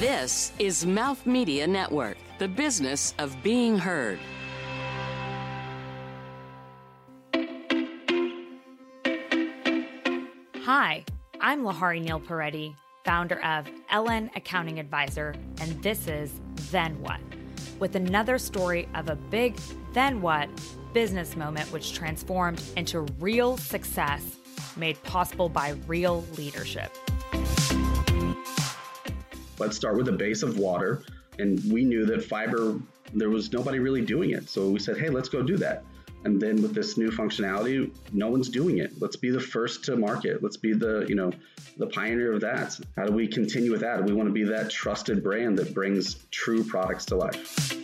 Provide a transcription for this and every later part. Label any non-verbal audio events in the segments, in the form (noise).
This is Mouth Media Network, the business of being heard. Hi, I'm Lahari Neil Peretti, founder of LN Accounting Advisor, and this is Then What, with another story of a big then what business moment which transformed into real success made possible by real leadership. Let's start with a base of water. And we knew that fiber, there was nobody really doing it. So we said, hey, let's go do that. And then with this new functionality, no one's doing it. Let's be the first to market. Let's be the, you know, the pioneer of that. How do we continue with that? We want to be that trusted brand that brings true products to life.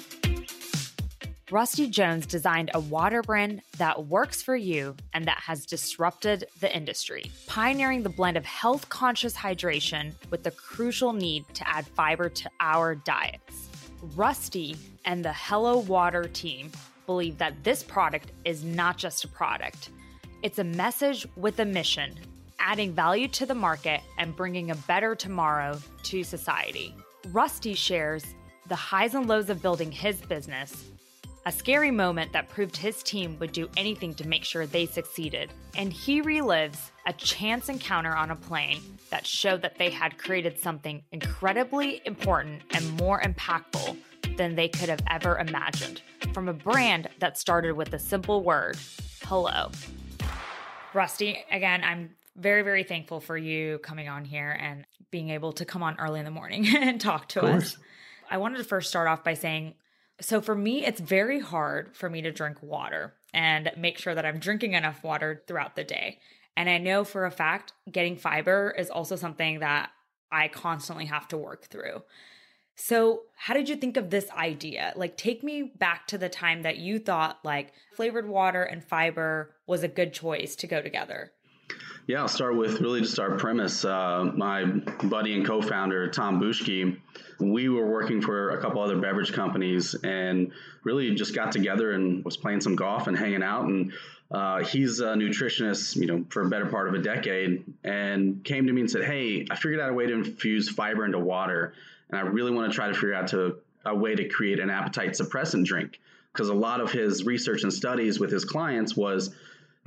Rusty Jones designed a water brand that works for you and that has disrupted the industry, pioneering the blend of health conscious hydration with the crucial need to add fiber to our diets. Rusty and the Hello Water team believe that this product is not just a product, it's a message with a mission, adding value to the market and bringing a better tomorrow to society. Rusty shares the highs and lows of building his business a scary moment that proved his team would do anything to make sure they succeeded. And he relives a chance encounter on a plane that showed that they had created something incredibly important and more impactful than they could have ever imagined from a brand that started with a simple word hello. Rusty, again, I'm very, very thankful for you coming on here and being able to come on early in the morning (laughs) and talk to us. I wanted to first start off by saying so for me, it's very hard for me to drink water and make sure that I'm drinking enough water throughout the day. And I know for a fact getting fiber is also something that I constantly have to work through. So, how did you think of this idea? Like, take me back to the time that you thought like flavored water and fiber was a good choice to go together. Yeah, I'll start with really just our premise. Uh, my buddy and co-founder Tom Bushke, we were working for a couple other beverage companies, and really just got together and was playing some golf and hanging out. And uh, he's a nutritionist, you know, for a better part of a decade, and came to me and said, "Hey, I figured out a way to infuse fiber into water, and I really want to try to figure out to a way to create an appetite suppressant drink." Because a lot of his research and studies with his clients was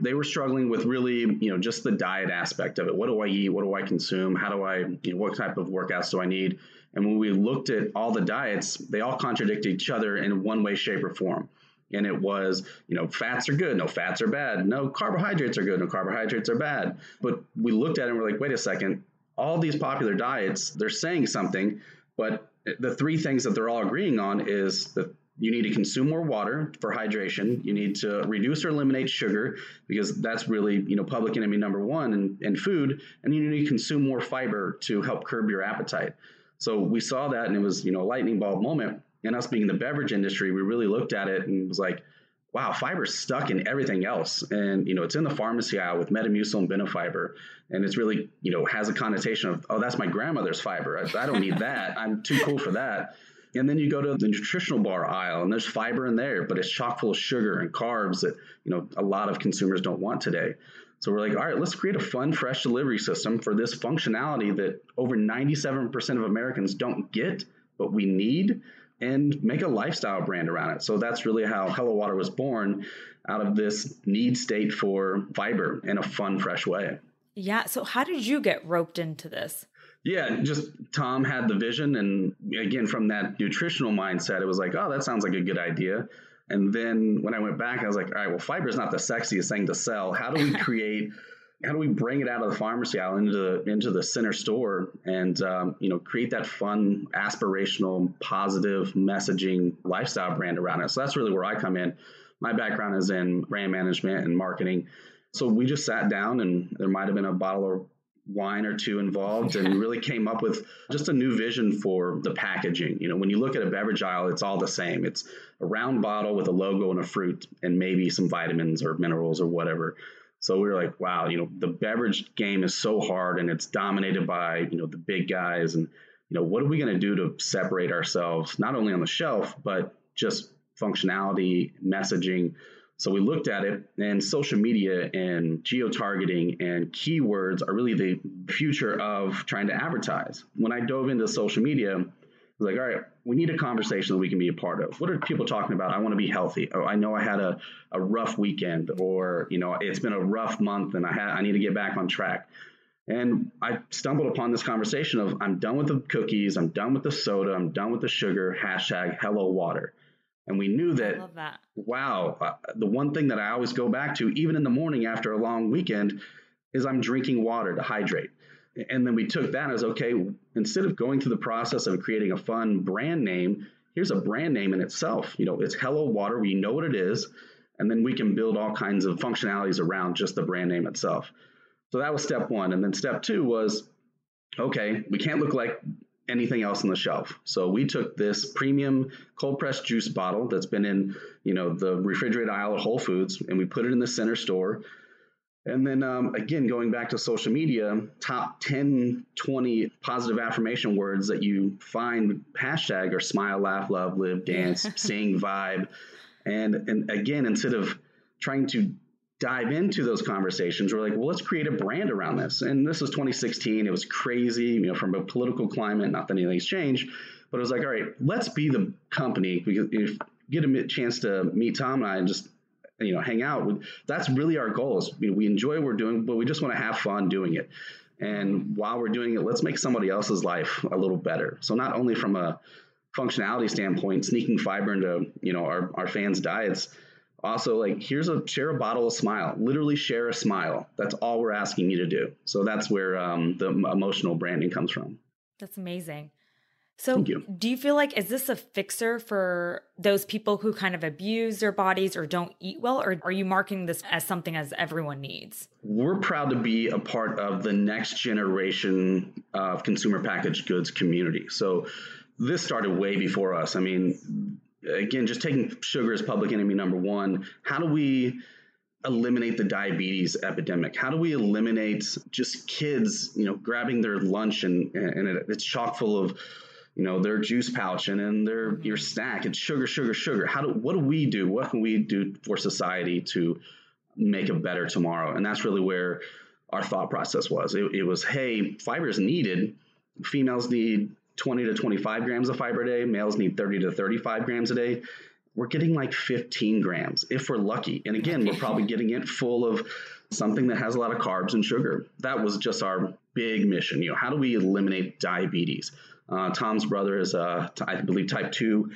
they were struggling with really, you know, just the diet aspect of it. What do I eat? What do I consume? How do I, you know, what type of workouts do I need? And when we looked at all the diets, they all contradict each other in one way, shape, or form. And it was, you know, fats are good, no fats are bad, no carbohydrates are good, no carbohydrates are bad. But we looked at it and we're like, wait a second, all these popular diets, they're saying something, but the three things that they're all agreeing on is that you need to consume more water for hydration. You need to reduce or eliminate sugar because that's really, you know, public enemy number one in, in food. And you need to consume more fiber to help curb your appetite. So we saw that and it was, you know, a lightning bulb moment. And us being in the beverage industry, we really looked at it and was like, wow, fiber's stuck in everything else. And, you know, it's in the pharmacy aisle with Metamucil and Benefiber. And it's really, you know, has a connotation of, oh, that's my grandmother's fiber. I, I don't need that. I'm too cool for that. And then you go to the nutritional bar aisle and there's fiber in there, but it's chock full of sugar and carbs that, you know, a lot of consumers don't want today. So we're like, all right, let's create a fun, fresh delivery system for this functionality that over 97% of Americans don't get, but we need, and make a lifestyle brand around it. So that's really how Hello Water was born out of this need state for fiber in a fun, fresh way. Yeah. So how did you get roped into this? Yeah, just Tom had the vision, and again, from that nutritional mindset, it was like, oh, that sounds like a good idea. And then when I went back, I was like, all right, well, fiber is not the sexiest thing to sell. How do we (laughs) create? how do we bring it out of the pharmacy aisle into the into the center store and um, you know create that fun, aspirational, positive messaging lifestyle brand around it? So that's really where I come in. My background is in brand management and marketing. So we just sat down, and there might have been a bottle of wine or two involved and really came up with just a new vision for the packaging. You know, when you look at a beverage aisle, it's all the same. It's a round bottle with a logo and a fruit and maybe some vitamins or minerals or whatever. So we were like, wow, you know, the beverage game is so hard and it's dominated by, you know, the big guys and you know, what are we going to do to separate ourselves not only on the shelf but just functionality, messaging. So we looked at it, and social media and geo targeting and keywords are really the future of trying to advertise. When I dove into social media, I was like, all right, we need a conversation that we can be a part of. What are people talking about? I want to be healthy. Oh, I know I had a, a rough weekend, or you know, it's been a rough month, and I had I need to get back on track. And I stumbled upon this conversation of I'm done with the cookies, I'm done with the soda, I'm done with the sugar. Hashtag Hello Water. And we knew that, that. wow, uh, the one thing that I always go back to, even in the morning after a long weekend, is I'm drinking water to hydrate. And then we took that as okay, instead of going through the process of creating a fun brand name, here's a brand name in itself. You know, it's Hello Water. We know what it is. And then we can build all kinds of functionalities around just the brand name itself. So that was step one. And then step two was okay, we can't look like anything else on the shelf. So we took this premium cold pressed juice bottle that's been in, you know, the refrigerated aisle at Whole Foods, and we put it in the center store. And then um, again, going back to social media, top 10, 20 positive affirmation words that you find hashtag or smile, laugh, love, live, dance, (laughs) sing, vibe. And, and again, instead of trying to dive into those conversations, we're like, well, let's create a brand around this. And this was 2016. It was crazy, you know, from a political climate, not that anything's changed, but it was like, all right, let's be the company. We get a chance to meet Tom and I and just, you know, hang out. That's really our goals. You know, we enjoy what we're doing, but we just want to have fun doing it. And while we're doing it, let's make somebody else's life a little better. So not only from a functionality standpoint, sneaking fiber into, you know, our, our fans' diets, also like here's a share a bottle of smile. Literally share a smile. That's all we're asking you to do. So that's where um, the emotional branding comes from. That's amazing. So you. do you feel like is this a fixer for those people who kind of abuse their bodies or don't eat well or are you marking this as something as everyone needs? We're proud to be a part of the next generation of consumer packaged goods community. So this started way before us. I mean again, just taking sugar as public enemy number one, how do we eliminate the diabetes epidemic? How do we eliminate just kids, you know, grabbing their lunch and, and it's chock full of, you know, their juice pouch and then their mm-hmm. your snack. It's sugar, sugar, sugar. How do what do we do? What can we do for society to make a better tomorrow? And that's really where our thought process was. It, it was, hey, fiber is needed. Females need 20 to 25 grams of fiber a day. Males need 30 to 35 grams a day. We're getting like 15 grams if we're lucky. And again, we're probably getting it full of something that has a lot of carbs and sugar. That was just our big mission. You know, how do we eliminate diabetes? Uh, Tom's brother is, uh, I believe, type 2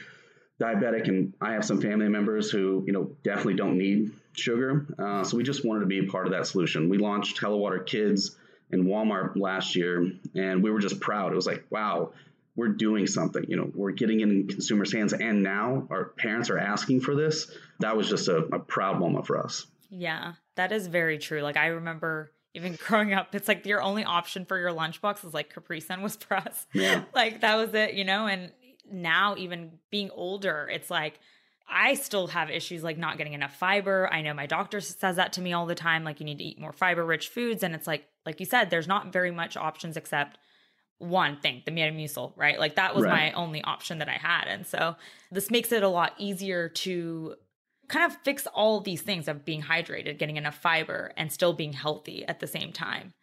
diabetic, and I have some family members who, you know, definitely don't need sugar. Uh, so we just wanted to be a part of that solution. We launched Hello Water Kids in Walmart last year, and we were just proud. It was like, wow, we're doing something. You know, we're getting it in consumers' hands, and now our parents are asking for this. That was just a, a proud moment for us. Yeah, that is very true. Like I remember even (laughs) growing up, it's like your only option for your lunchbox is like Capri Sun was press. Yeah. (laughs) like that was it, you know. And now, even being older, it's like I still have issues like not getting enough fiber. I know my doctor says that to me all the time. Like you need to eat more fiber rich foods, and it's like like you said, there's not very much options except one thing, the Metamucil, right? Like that was right. my only option that I had. And so this makes it a lot easier to kind of fix all of these things of being hydrated, getting enough fiber, and still being healthy at the same time.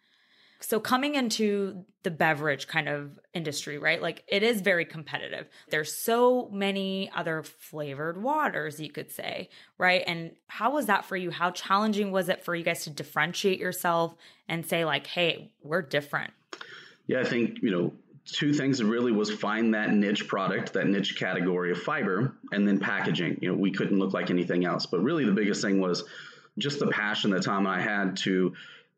So, coming into the beverage kind of industry, right? Like it is very competitive. There's so many other flavored waters, you could say, right? And how was that for you? How challenging was it for you guys to differentiate yourself and say, like, hey, we're different? Yeah, I think, you know, two things really was find that niche product, that niche category of fiber, and then packaging. You know, we couldn't look like anything else. But really the biggest thing was just the passion that Tom and I had to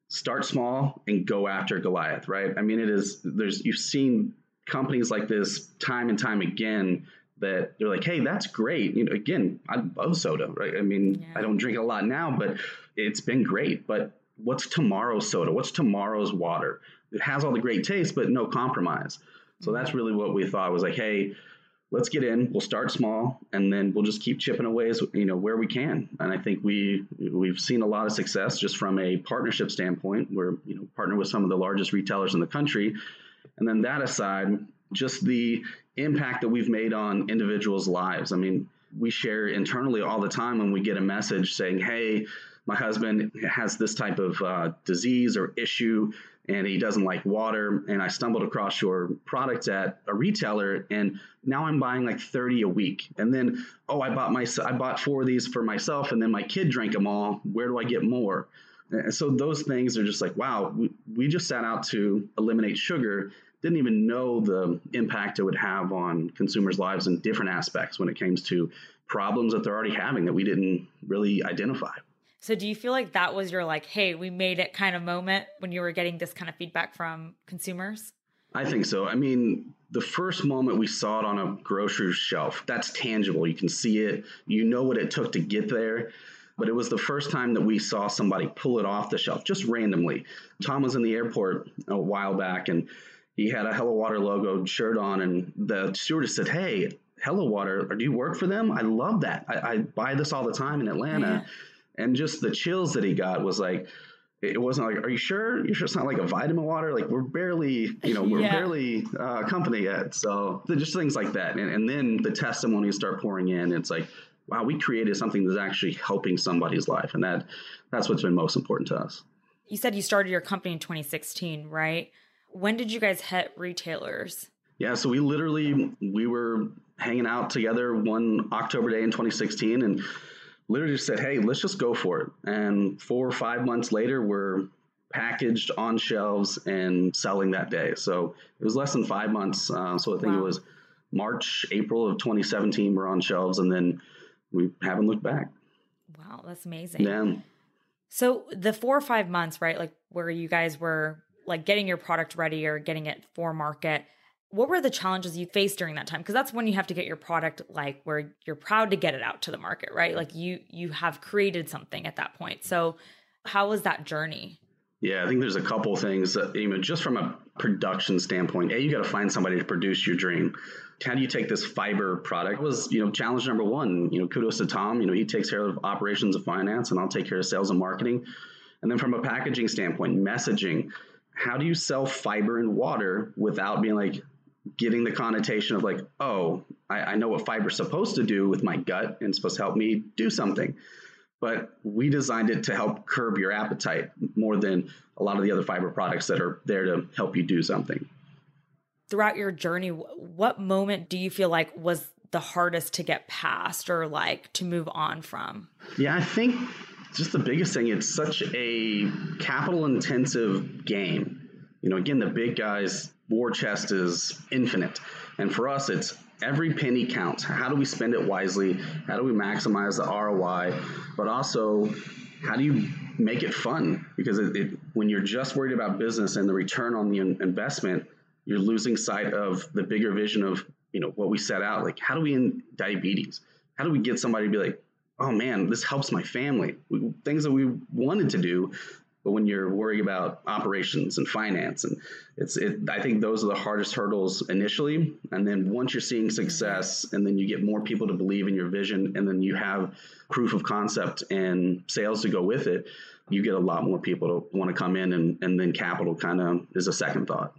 start small and go after Goliath, right? I mean, it is there's you've seen companies like this time and time again that they're like, hey, that's great. You know, again, I love soda, right? I mean, yeah. I don't drink it a lot now, but it's been great. But what's tomorrow's soda? What's tomorrow's water? It has all the great taste, but no compromise. So that's really what we thought was like, hey, let's get in. We'll start small, and then we'll just keep chipping away, as, you know, where we can. And I think we we've seen a lot of success just from a partnership standpoint. We're you know partner with some of the largest retailers in the country, and then that aside, just the impact that we've made on individuals' lives. I mean, we share internally all the time when we get a message saying, hey, my husband has this type of uh, disease or issue and he doesn't like water and i stumbled across your product at a retailer and now i'm buying like 30 a week. And then oh i bought my i bought four of these for myself and then my kid drank them all. Where do i get more? And so those things are just like wow we, we just set out to eliminate sugar. Didn't even know the impact it would have on consumers lives in different aspects when it comes to problems that they're already having that we didn't really identify so do you feel like that was your like, hey, we made it kind of moment when you were getting this kind of feedback from consumers? I think so. I mean, the first moment we saw it on a grocery shelf, that's tangible. You can see it. You know what it took to get there. But it was the first time that we saw somebody pull it off the shelf just randomly. Tom was in the airport a while back and he had a Hello Water logo shirt on, and the stewardess said, Hey, Hello Water, do you work for them? I love that. I, I buy this all the time in Atlanta. Yeah and just the chills that he got was like it wasn't like, are you sure? You sure it's not like a vitamin water? Like we're barely, you know, we're (laughs) yeah. barely uh, a company yet. So just things like that. And, and then the testimonies start pouring in. It's like, wow, we created something that's actually helping somebody's life. And that that's what's been most important to us. You said you started your company in 2016, right? When did you guys hit retailers? Yeah, so we literally we were hanging out together one October day in 2016 and literally just said, hey, let's just go for it. And four or five months later, we're packaged on shelves and selling that day. So it was less than five months. Uh, so I think wow. it was March, April of 2017, we're on shelves, and then we haven't looked back. Wow, that's amazing. Yeah. So the four or five months, right? Like where you guys were like getting your product ready or getting it for market what were the challenges you faced during that time? Because that's when you have to get your product like where you're proud to get it out to the market right? Like you you have created something at that point. So how was that journey? Yeah i think there's a couple things that you know just from a production standpoint a you got to find somebody to produce your dream. How do you take this fiber product? Was you know challenge number one. You know kudos to tom. You know he takes care of operations and finance and i'll take care of sales and marketing. And then from a packaging standpoint messaging. How do you sell fiber and water without being like getting the connotation of like, oh, I, I know what fiber's supposed to do with my gut and supposed to help me do something. But we designed it to help curb your appetite more than a lot of the other fiber products that are there to help you do something. Throughout your journey, what moment do you feel like was the hardest to get past or like to move on from? Yeah, I think just the biggest thing, it's such a capital intensive game. You know, again, the big guys war chest is infinite. And for us, it's every penny counts. How do we spend it wisely? How do we maximize the ROI? But also, how do you make it fun? Because it, it, when you're just worried about business and the return on the investment, you're losing sight of the bigger vision of you know what we set out. Like, how do we in diabetes? How do we get somebody to be like, oh man, this helps my family? We, things that we wanted to do but when you're worrying about operations and finance and it's it i think those are the hardest hurdles initially and then once you're seeing success and then you get more people to believe in your vision and then you have proof of concept and sales to go with it you get a lot more people to want to come in and, and then capital kind of is a second thought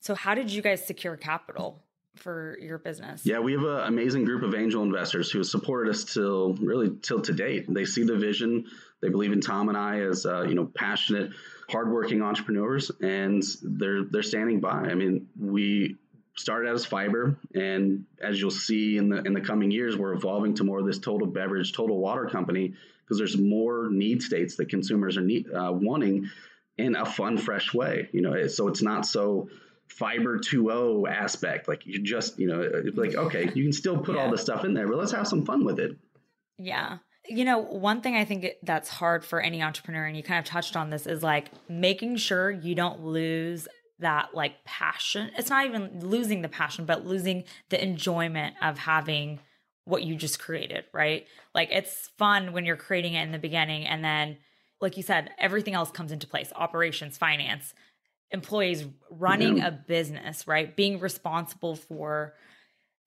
so how did you guys secure capital for your business? Yeah, we have an amazing group of angel investors who have supported us till really till to date. They see the vision. They believe in Tom and I as uh, you know passionate, hardworking entrepreneurs, and they're they're standing by. I mean, we started out as fiber, and as you'll see in the in the coming years, we're evolving to more of this total beverage, total water company because there's more need states that consumers are need, uh, wanting in a fun, fresh way. You know, so it's not so fiber 2.0 aspect. Like you just, you know, like, okay, you can still put yeah. all this stuff in there, but let's have some fun with it. Yeah. You know, one thing I think that's hard for any entrepreneur, and you kind of touched on this, is like making sure you don't lose that like passion. It's not even losing the passion, but losing the enjoyment of having what you just created, right? Like it's fun when you're creating it in the beginning and then like you said, everything else comes into place, operations, finance, employees running yeah. a business, right? Being responsible for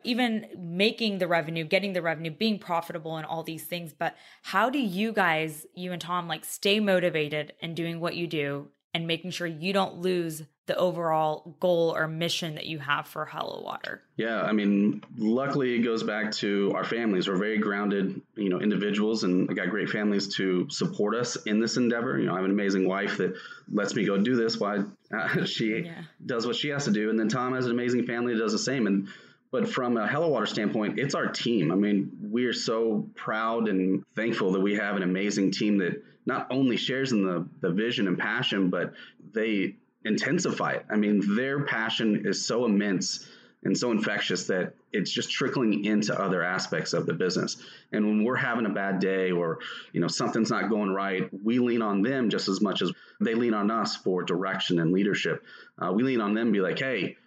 even making the revenue, getting the revenue, being profitable and all these things. But how do you guys, you and Tom, like stay motivated and doing what you do and making sure you don't lose the overall goal or mission that you have for Hello Water? Yeah, I mean, luckily it goes back to our families. We're very grounded, you know, individuals, and I got great families to support us in this endeavor. You know, I have an amazing wife that lets me go do this while uh, (laughs) she yeah. does what she has to do, and then Tom has an amazing family that does the same. And but from a Hello Water standpoint, it's our team. I mean, we are so proud and thankful that we have an amazing team that not only shares in the, the vision and passion, but they intensify it. I mean, their passion is so immense and so infectious that it's just trickling into other aspects of the business. And when we're having a bad day or, you know, something's not going right, we lean on them just as much as they lean on us for direction and leadership. Uh, we lean on them be like, hey,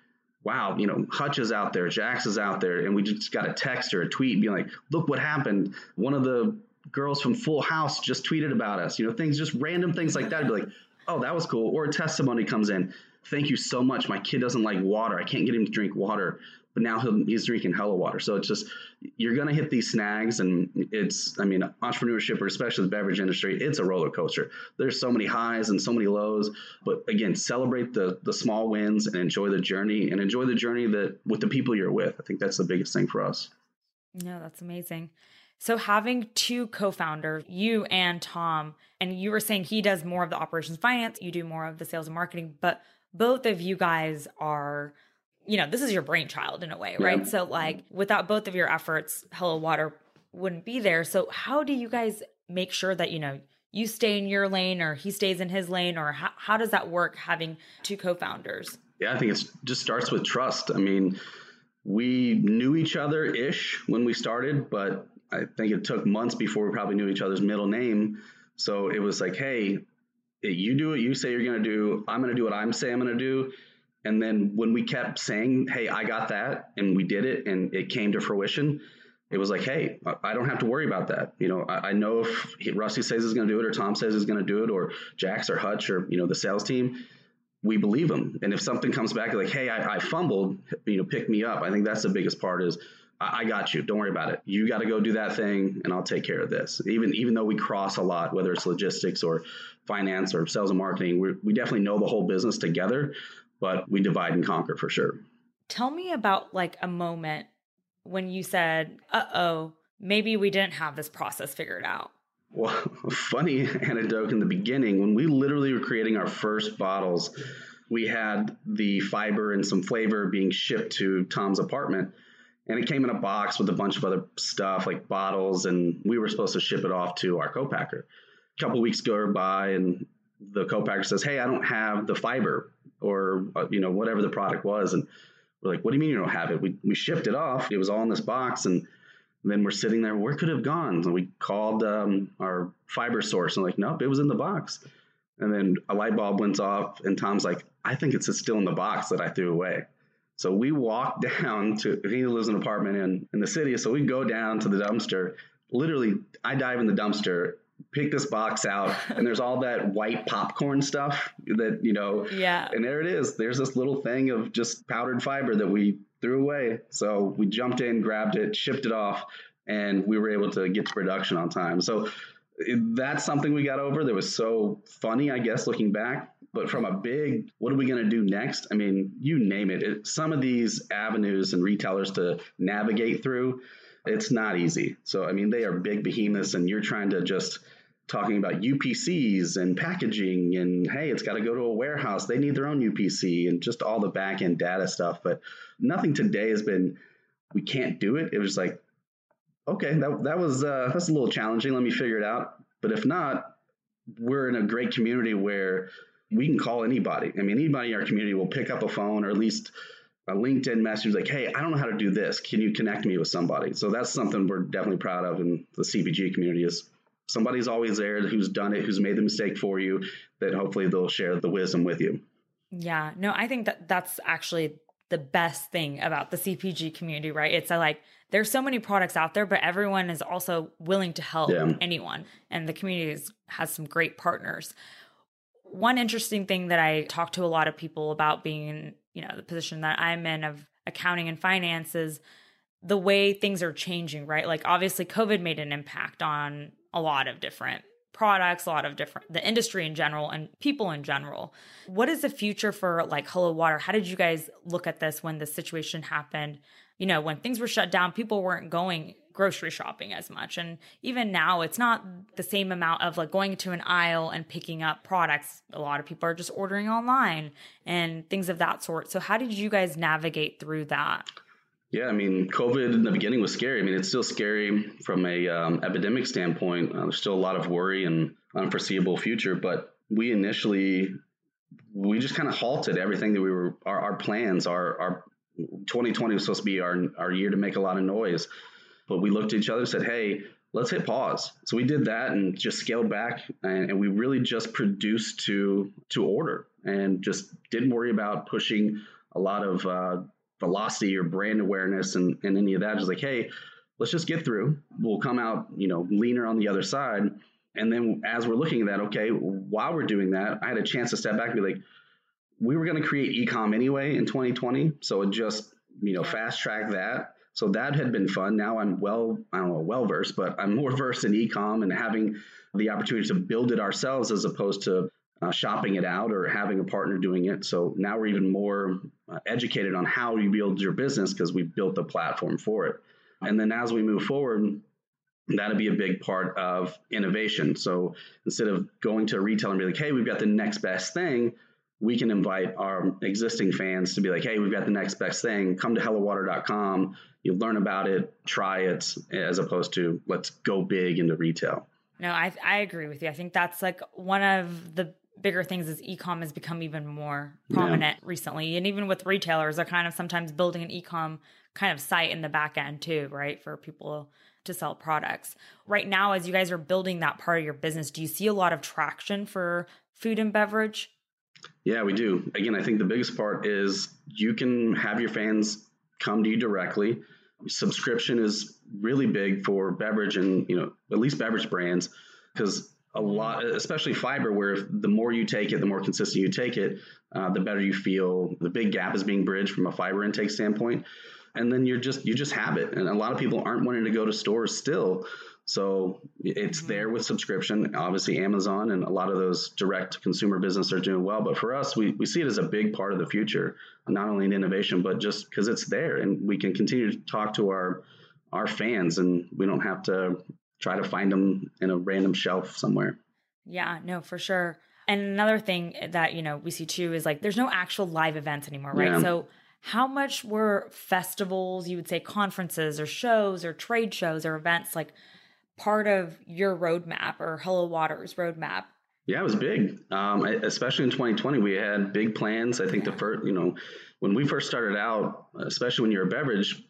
wow, you know, Hutch is out there, Jax is out there, and we just got a text or a tweet being like, look what happened. One of the girls from Full House just tweeted about us, you know, things, just random things like that. I'd be like, oh, that was cool. Or a testimony comes in. Thank you so much. My kid doesn't like water. I can't get him to drink water, but now he's drinking Hello Water. So it's just, you're to hit these snags. And it's, I mean, entrepreneurship, or especially the beverage industry, it's a roller coaster. There's so many highs and so many lows. But again, celebrate the, the small wins and enjoy the journey and enjoy the journey that with the people you're with. I think that's the biggest thing for us. No, that's amazing. So having two co-founders, you and Tom, and you were saying he does more of the operations finance, you do more of the sales and marketing, but both of you guys are you know, this is your brainchild in a way, right? Yeah. So like without both of your efforts, Hello Water wouldn't be there. So how do you guys make sure that, you know, you stay in your lane or he stays in his lane or how, how does that work having two co-founders? Yeah, I think it just starts with trust. I mean, we knew each other ish when we started, but I think it took months before we probably knew each other's middle name. So it was like, hey, you do what you say you're going to do. I'm going to do what I'm saying I'm going to do. And then when we kept saying, hey, I got that, and we did it, and it came to fruition, it was like, hey, I don't have to worry about that. You know, I, I know if Rusty says he's going to do it, or Tom says he's going to do it, or Jax or Hutch or you know the sales team, we believe them. And if something comes back like, hey, I, I fumbled, you know, pick me up. I think that's the biggest part is I got you. Don't worry about it. You got to go do that thing, and I'll take care of this. Even even though we cross a lot, whether it's logistics or finance or sales and marketing, we we definitely know the whole business together, but we divide and conquer for sure. Tell me about like a moment when you said, "Uh oh, maybe we didn't have this process figured out." Well, (laughs) funny anecdote in the beginning when we literally were creating our first bottles, we had the fiber and some flavor being shipped to Tom's apartment and it came in a box with a bunch of other stuff like bottles and we were supposed to ship it off to our co-packer a couple weeks go by and the co-packer says hey i don't have the fiber or uh, you know whatever the product was. And we're like what do you mean you don't have it? We, we shipped it off. It was all in this box. And then we're sitting there. Where could it have gone? And we called um, our fiber source. And like nope it was in the box. And then a light bulb went off. And tom's like i think it's still in the box that i threw away. So we walk (laughs) down to he lives in an apartment in, in the city. So we go down to the dumpster. Literally, I dive in the dumpster, pick this box out, (laughs) and there's all that white popcorn stuff that, you know, yeah. And there it is. There's this little thing of just powdered fiber that we threw away. So we jumped in, grabbed it, shipped it off, and we were able to get to production on time. So that's something we got over that was so funny, I guess, looking back. But from a big, what are we going to do next? I mean, you name it. it. Some of these avenues and retailers to navigate through, it's not easy. So, I mean, they are big behemoths, and you're trying to just talking about UPCs and packaging, and hey, it's got to go to a warehouse. They need their own UPC and just all the back end data stuff. But nothing today has been, we can't do it. It was like, okay, that, that was uh, that's a little challenging. Let me figure it out. But if not, we're in a great community where we can call anybody. I mean, anybody in our community will pick up a phone or at least a LinkedIn message like, hey, I don't know how to do this. Can you connect me with somebody? So that's something we're definitely proud of in the CPG community is somebody's always there who's done it, who's made the mistake for you, that hopefully they'll share the wisdom with you. Yeah, no, I think that that's actually the best thing about the CPG community, right? It's a, like there's so many products out there, but everyone is also willing to help yeah. anyone. And the community is, has some great partners. One interesting thing that I talk to a lot of people about being in, you know, the position that I'm in of accounting and finance is the way things are changing, right? Like obviously COVID made an impact on a lot of different products, a lot of different the industry in general and people in general. What is the future for like Hello Water? How did you guys look at this when the situation happened? You know, when things were shut down, people weren't going grocery shopping as much. And even now, it's not the same amount of like going to an aisle and picking up products. A lot of people are just ordering online and things of that sort. So, how did you guys navigate through that? Yeah, I mean, COVID in the beginning was scary. I mean, it's still scary from a um, epidemic standpoint. Uh, there's still a lot of worry and unforeseeable future. But we initially, we just kind of halted everything that we were our, our plans. Our our 2020 was supposed to be our our year to make a lot of noise, but we looked at each other and said, "Hey, let's hit pause." So we did that and just scaled back, and, and we really just produced to to order and just didn't worry about pushing a lot of uh, velocity or brand awareness and, and any of that. Just like, hey, let's just get through. We'll come out, you know, leaner on the other side. And then as we're looking at that, okay, while we're doing that, I had a chance to step back and be like, we were going to create ecom anyway in 2020. So it just, you know, fast track that. So that had been fun. Now I'm well, I don't know, well versed, but I'm more versed in ecom and having the opportunity to build it ourselves as opposed to uh, shopping it out or having a partner doing it. So now we're even more uh, educated on how you build your business because we built the platform for it. And then as we move forward, that'll be a big part of innovation. So instead of going to a retailer and be like, hey, we've got the next best thing, we can invite our existing fans to be like, hey, we've got the next best thing. Come to hellowater.com. You learn about it, try it, as opposed to let's go big into retail. No, I I agree with you. I think that's like one of the bigger things is ecom has become even more prominent yeah. recently. And even with retailers are kind of sometimes building an ecom kind of site in the back end too right for people to sell products. Right now as you guys are building that part of your business do you see a lot of traction for food and beverage? Yeah we do. Again i think the biggest part is you can have your fans come to you directly. Subscription is really big for beverage and you know at least beverage brands because a lot, especially fiber, where the more you take it, the more consistent you take it, uh, the better you feel. The big gap is being bridged from a fiber intake standpoint, and then you're just you just have it. And a lot of people aren't wanting to go to stores still, so it's mm-hmm. there with subscription. Obviously, Amazon and a lot of those direct consumer business are doing well. But for us, we we see it as a big part of the future, not only in innovation, but just because it's there, and we can continue to talk to our our fans, and we don't have to try to find them in a random shelf somewhere. Yeah, no, for sure. And another thing that, you know, we see too is like there's no actual live events anymore, right? Yeah. So how much were festivals, you would say conferences or shows or trade shows or events like part of your roadmap or Hello Water's roadmap? Yeah, it was big. Um, especially in 2020, we had big plans. I think the first, you know, when we first started out, especially when you're a beverage,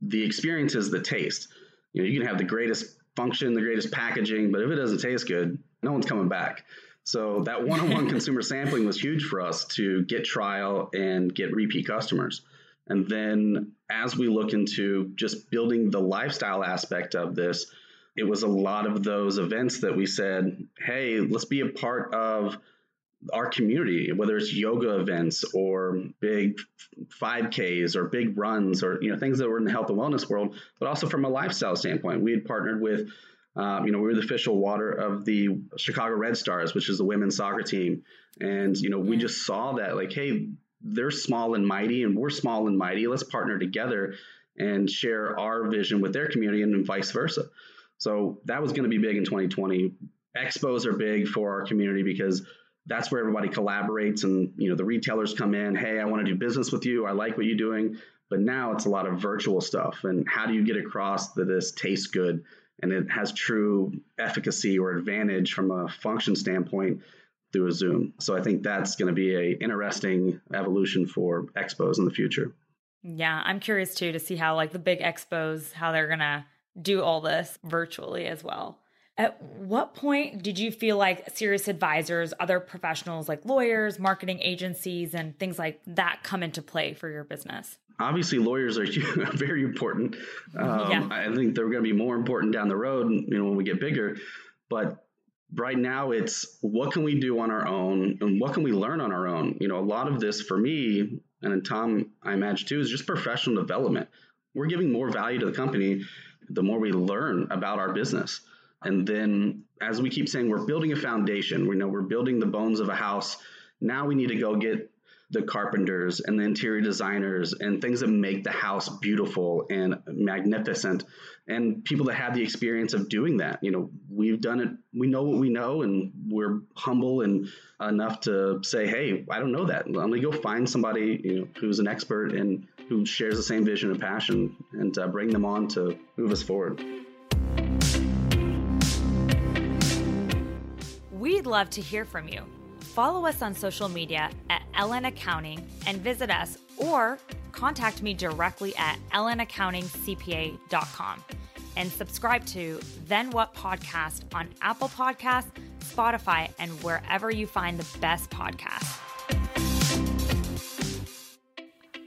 the experience is the taste. You know, you can have the greatest function, the greatest packaging, but if it doesn't taste good, no one's coming back. So that one-on-one (laughs) consumer sampling was huge for us to get trial and get repeat customers. And then as we look into just building the lifestyle aspect of this, it was a lot of those events that we said, hey, let's be a part of our community, whether it's yoga events or big 5Ks or big runs or you know things that were in the health and wellness world, but also from a lifestyle standpoint. We had partnered with, um, you know, we were the official water of the Chicago Red Stars, which is the women's soccer team, and you know we just saw that like, hey, they're small and mighty, and we're small and mighty. Let's partner together and share our vision with their community, and vice versa. So that was going to be big in 2020. Expos are big for our community because that's where everybody collaborates and you know the retailers come in hey i want to do business with you. I like what you're doing. But now it's a lot of virtual stuff. And how do you get across that this tastes good and it has true efficacy or advantage from a function standpoint through a zoom? So i think that's going to be a interesting evolution for expos in the future. Yeah i'm curious too to see how like the big expos how they're going to do all this virtually as well at what point did you feel like serious advisors, other professionals like lawyers, marketing agencies, and things like that come into play for your business? Obviously, lawyers are (laughs) very important. Um, yeah. I think they're going to be more important down the road, you know, when we get bigger. But right now, it's what can we do on our own, and what can we learn on our own? You know, a lot of this for me, and Tom, I imagine too, is just professional development. We're giving more value to the company the more we learn about our business. And then as we keep saying, we're building a foundation. We know we're building the bones of a house. Now we need to go get the carpenters and the interior designers and things that make the house beautiful and magnificent and people that have the experience of doing that you know we've done it we know what we know and we're humble and enough to say hey i don't know that let me go find somebody you know who's an expert and who shares the same vision and passion and uh, bring them on to move us forward we'd love to hear from you follow us on social media at LN Accounting and visit us or contact me directly at lnaccountingcpa.com and subscribe to Then What Podcast on Apple Podcasts, Spotify, and wherever you find the best podcasts.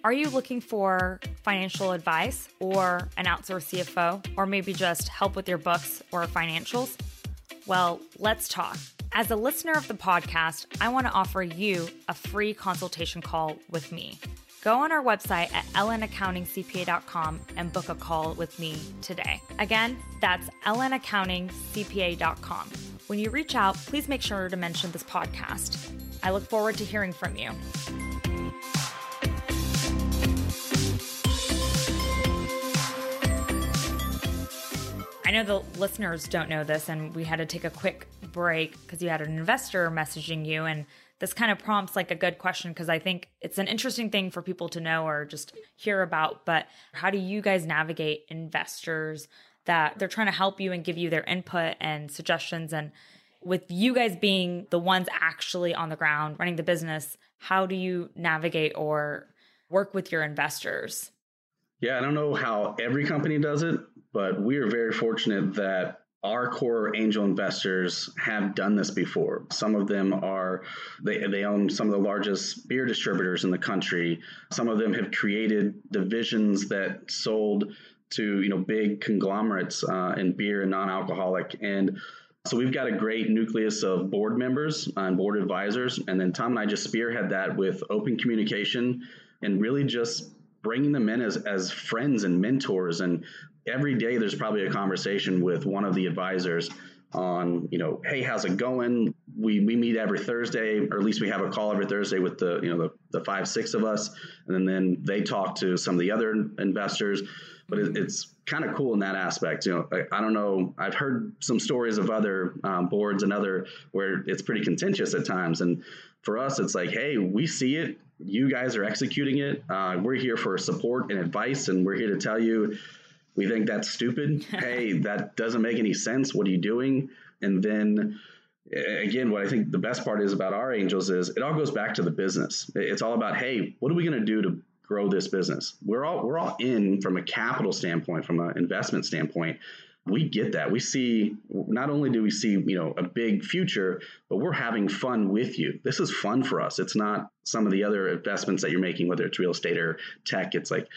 Are you looking for financial advice or an outsourced CFO, or maybe just help with your books or financials? Well, let's talk. As a listener of the podcast, I want to offer you a free consultation call with me. Go on our website at lnaccountingcpa.com and book a call with me today. Again, that's lnaccountingcpa.com. When you reach out, please make sure to mention this podcast. I look forward to hearing from you. Know the listeners don't know this, and we had to take a quick break because you had an investor messaging you and this kind of prompts like a good question because I think it's an interesting thing for people to know or just hear about. But how do you guys navigate investors that they're trying to help you and give you their input and suggestions? And with you guys being the ones actually on the ground running the business, how do you navigate or work with your investors? Yeah, I don't know how every company does it, but we are very fortunate that our core angel investors have done this before. Some of them are they, they own some of the largest beer distributors in the country. Some of them have created divisions that sold to you know big conglomerates uh, in beer and non-alcoholic and so we've got a great nucleus of board members and board advisors and then tom and i just spearhead that with open communication and really just bringing them in as, as friends and mentors and every day there's probably a conversation with one of the advisors on you know hey how's it going? We we meet every thursday or at least we have a call every thursday with the you know the, the five six of us and then, they talk to some of the other investors. But it, it's kind of cool in that aspect you know I, I, don't know i've heard some stories of other um, boards and other where it's pretty contentious at times. And for us it's like hey we see it. You guys are executing it. Uh, we're here for support and advice and we're here to tell you we think that's stupid. (laughs) hey, that doesn't make any sense. What are you doing? And then again, what I think the best part is about our angels is it all goes back to the business. It's all about, hey, what are we going to do to grow this business? We're all we're all in from a capital standpoint, from an investment standpoint. We get that. We see not only do we see, you know, a big future, but we're having fun with you. This is fun for us. It's not some of the other investments that you're making, whether it's real estate or tech. It's like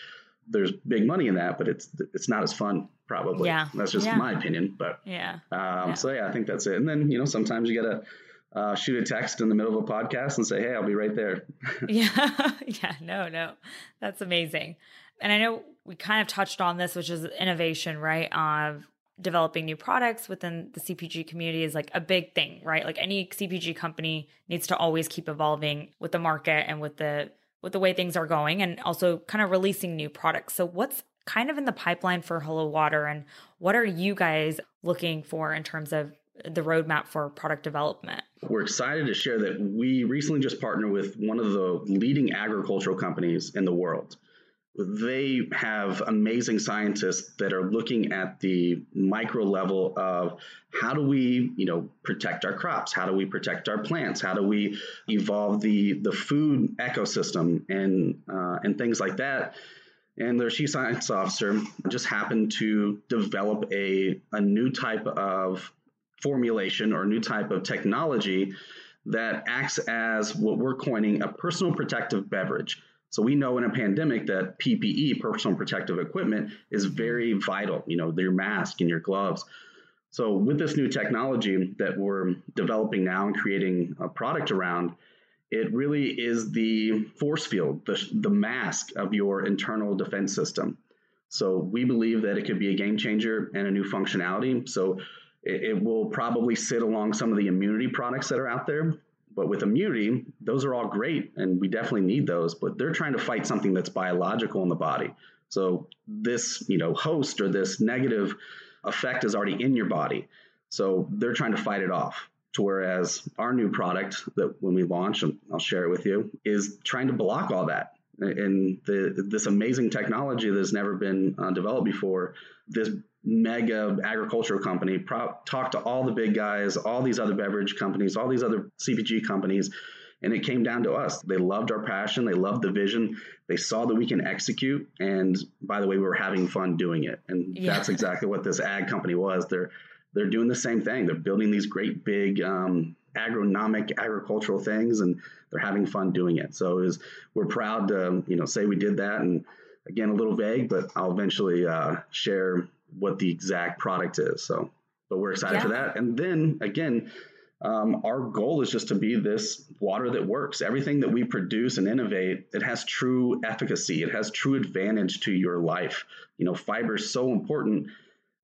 there's big money in that, but it's it's not as fun probably. Yeah, that's just yeah. my opinion. But yeah. Um, yeah. So yeah, I think that's it. And then you know sometimes you gotta uh, shoot a text in the middle of a podcast and say, "Hey, I'll be right there." (laughs) yeah, (laughs) yeah, no, no, that's amazing. And I know we kind of touched on this, which is innovation, right? Of developing new products within the CPG community is like a big thing, right? Like any CPG company needs to always keep evolving with the market and with the with the way things are going and also kind of releasing new products. So, what's kind of in the pipeline for Hello Water and what are you guys looking for in terms of the roadmap for product development? We're excited to share that we recently just partnered with one of the leading agricultural companies in the world they have amazing scientists that are looking at the micro level of how do we you know protect our crops? How do we protect our plants? How do we evolve the the food ecosystem and uh, and things like that? And their chief science officer just happened to develop a, a new type of formulation or new type of technology that acts as what we're coining a personal protective beverage so we know in a pandemic that PPE, personal protective equipment, is very vital. You know, your mask and your gloves. So with this new technology that we're developing now and creating a product around, it really is the force field, the, the mask of your internal defense system. So we believe that it could be a game changer and a new functionality. So it, it will probably sit along some of the immunity products that are out there. But with immunity, those are all great, and we definitely need those. But they're trying to fight something that's biological in the body. So this, you know, host or this negative effect is already in your body. So they're trying to fight it off. To whereas our new product that when we launch, and I'll share it with you, is trying to block all that. And the, this amazing technology that's never been uh, developed before, this mega agricultural company pro- talked to all the big guys, all these other beverage companies, all these other CPG companies, and it came down to us. They loved our passion, they loved the vision, they saw that we can execute, and by the way, we were having fun doing it. And yeah. that's exactly what this ag company was. They're they're doing the same thing. They're building these great big um, agronomic agricultural things, and they're having fun doing it. So it was, we're proud to you know say we did that, and again a little vague, but I'll eventually uh, share what the exact product is. So, but we're excited yeah. for that. And then again, um, our goal is just to be this water that works. Everything that we produce and innovate, it has true efficacy. It has true advantage to your life. You know, fiber is so important,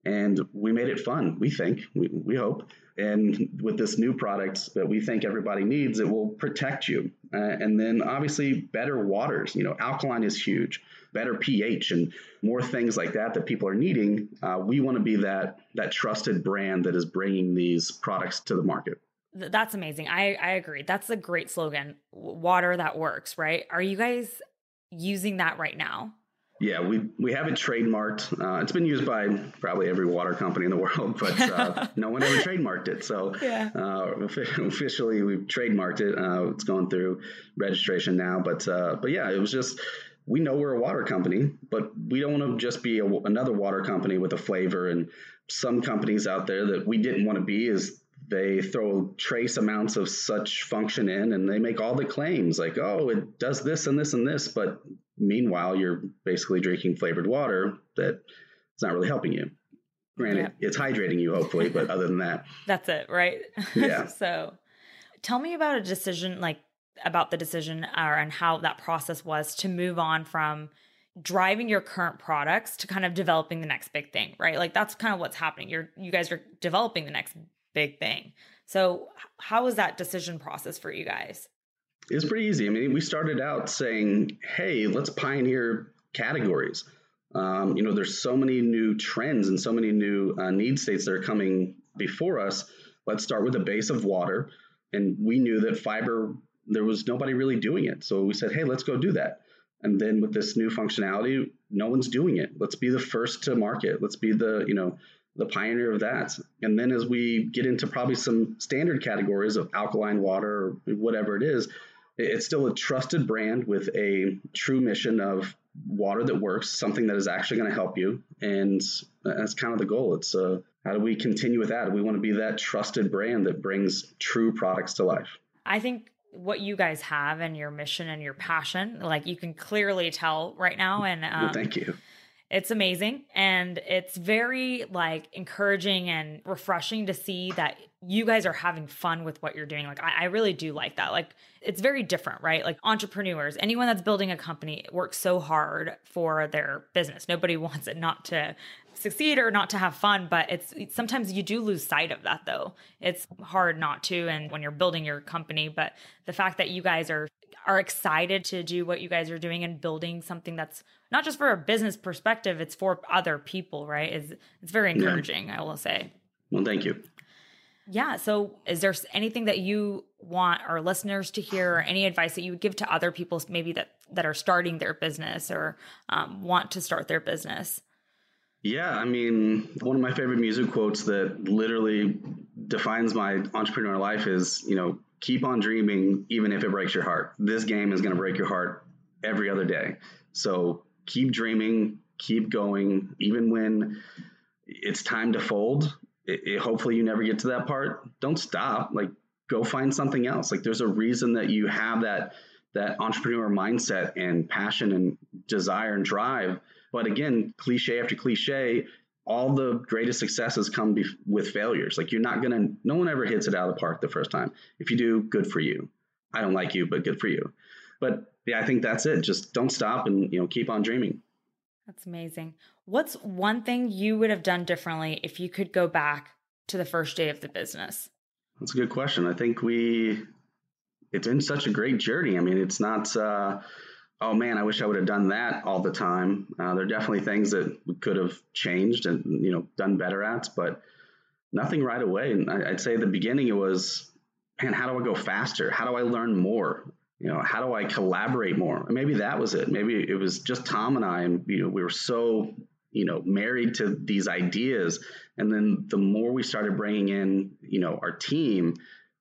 and we made it fun. We think, we, we hope. And with this new product that we think everybody needs, it will protect you. Uh, and then obviously better waters. You know, alkaline is huge. Better pH and more things like that that people are needing. Uh, we want to be that that trusted brand that is bringing these products to the market. That's amazing. I I agree. That's a great slogan. Water that works, right? Are you guys using that right now? Yeah, we we have it trademarked. Uh, it's been used by probably every water company in the (laughs) world, but uh, no one ever trademarked it. So yeah. uh, officially, we've trademarked it. Uh, it's going through registration now, but uh, but yeah, it was just we know we're a water company, but we don't want to just be a, another water company with a flavor. And some companies out there that we didn't want to be is they throw trace amounts of such function in and they make all the claims like, oh, it does this and this and this, but Meanwhile, you're basically drinking flavored water that it's not really helping you. Granted, yeah. it's hydrating you, hopefully, but other than that, (laughs) that's it, right? Yeah. (laughs) so, tell me about a decision, like about the decision, or and how that process was to move on from driving your current products to kind of developing the next big thing, right? Like that's kind of what's happening. You're you guys are developing the next big thing. So, how was that decision process for you guys? It's pretty easy. I mean, we started out saying, hey, let's pioneer categories. Um, you know, there's so many new trends and so many new uh, need states that are coming before us. Let's start with a base of water. And we knew that fiber, there was nobody really doing it. So we said, hey, let's go do that. And then with this new functionality, no one's doing it. Let's be the first to market. Let's be the, you know, the pioneer of that. And then as we get into probably some standard categories of alkaline water or whatever it is, it's still a trusted brand with a true mission of water that works, something that is actually going to help you. And that's kind of the goal. It's uh, how do we continue with that? We want to be that trusted brand that brings true products to life. I think what you guys have and your mission and your passion, like you can clearly tell right now. And um, well, thank you. It's amazing. And it's very like encouraging and refreshing to see that you guys are having fun with what you're doing. Like, I, I, really do like that. Like, it's very different, right? Like, entrepreneurs, anyone that's building a company works so hard for their business. Nobody (laughs) wants it not to succeed or not to have fun, but it's sometimes you do lose sight of that though. It's hard not to. And when you're building your company, but the fact that you guys are are excited to do what you guys are doing and building something that's not just for a business perspective, it's for other people, right? Is it's very encouraging, yeah. I will say. Well, thank you. Yeah. So, is there anything that you want our listeners to hear, or any advice that you would give to other people, maybe that that are starting their business or um, want to start their business? Yeah, I mean, one of my favorite music quotes that literally defines my entrepreneur life is, you know, keep on dreaming even if it breaks your heart. This game is going to break your heart every other day. So keep dreaming, keep going, even when it's time to fold it, it, hopefully you never get to that part. Don't stop. Like go find something else. Like there's a reason that you have that that entrepreneur mindset and passion and desire and drive. But again, cliche after cliche, all the greatest successes come be- with failures. Like you're not gonna. No one ever hits it out of the park the first time. If you do, good for you. I don't like you, but good for you. But yeah, I think that's it. Just don't stop and you know keep on dreaming. That's amazing. What's one thing you would have done differently if you could go back to the first day of the business? That's a good question. I think we, it's been such a great journey. I mean, it's not, uh, oh man, I wish I would have done that all the time. Uh, there are definitely things that we could have changed and, you know, done better at, but nothing right away. And I, I'd say the beginning it was, man, how do I go faster? How do I learn more? You know, how do I collaborate more? maybe that was it. Maybe it was just Tom and I, and you know, we were so you know married to these ideas. And then the more we started bringing in, you know, our team,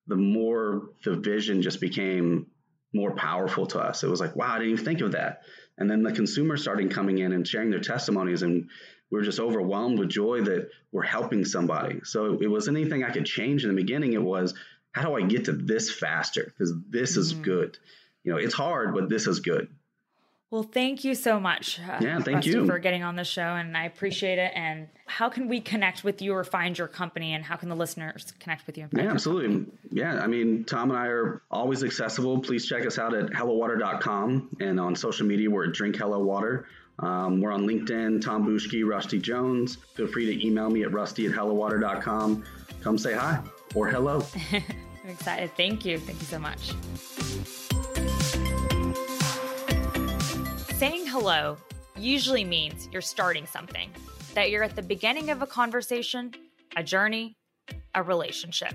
the more the vision just became more powerful to us. It was like, wow, I didn't even think of that. And then the consumers started coming in and sharing their testimonies, and we were just overwhelmed with joy that we're helping somebody. So it wasn't anything I could change in the beginning. It was, how do I get to this faster? Because this mm-hmm. is good. You know, it's hard, but this is good. Well, thank you so much. Uh, yeah, thank Rusty, you for getting on the show, and I appreciate it. And how can we connect with you or find your company, and how can the listeners connect with you? yeah, absolutely. Yeah, I mean, Tom and I are always accessible. Please check us out at hellowater.com and on social media. We're at Drink Hello Water. Um, we're on LinkedIn, Tom Bushke, Rusty Jones. Feel free to email me at rusty at hellowater.com. Come say hi or hello. (laughs) I'm excited. Thank you. Thank you so much. Saying hello usually means you're starting something, that you're at the beginning of a conversation, a journey, a relationship.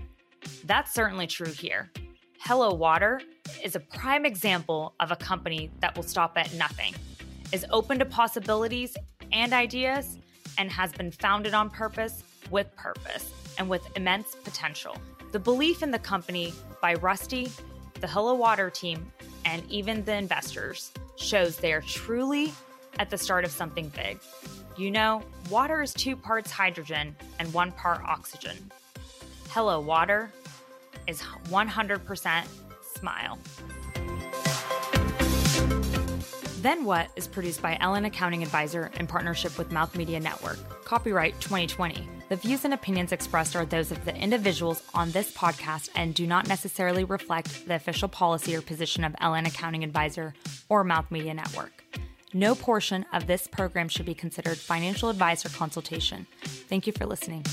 That's certainly true here. Hello Water is a prime example of a company that will stop at nothing, is open to possibilities and ideas, and has been founded on purpose with purpose and with immense potential. The belief in the company by Rusty, the Hello Water team, and even the investors shows they are truly at the start of something big. You know, water is two parts hydrogen and one part oxygen. Hello, water is 100% smile. Then What is produced by LN Accounting Advisor in partnership with Mouth Media Network. Copyright 2020. The views and opinions expressed are those of the individuals on this podcast and do not necessarily reflect the official policy or position of LN Accounting Advisor or Mouth Media Network. No portion of this program should be considered financial advice or consultation. Thank you for listening.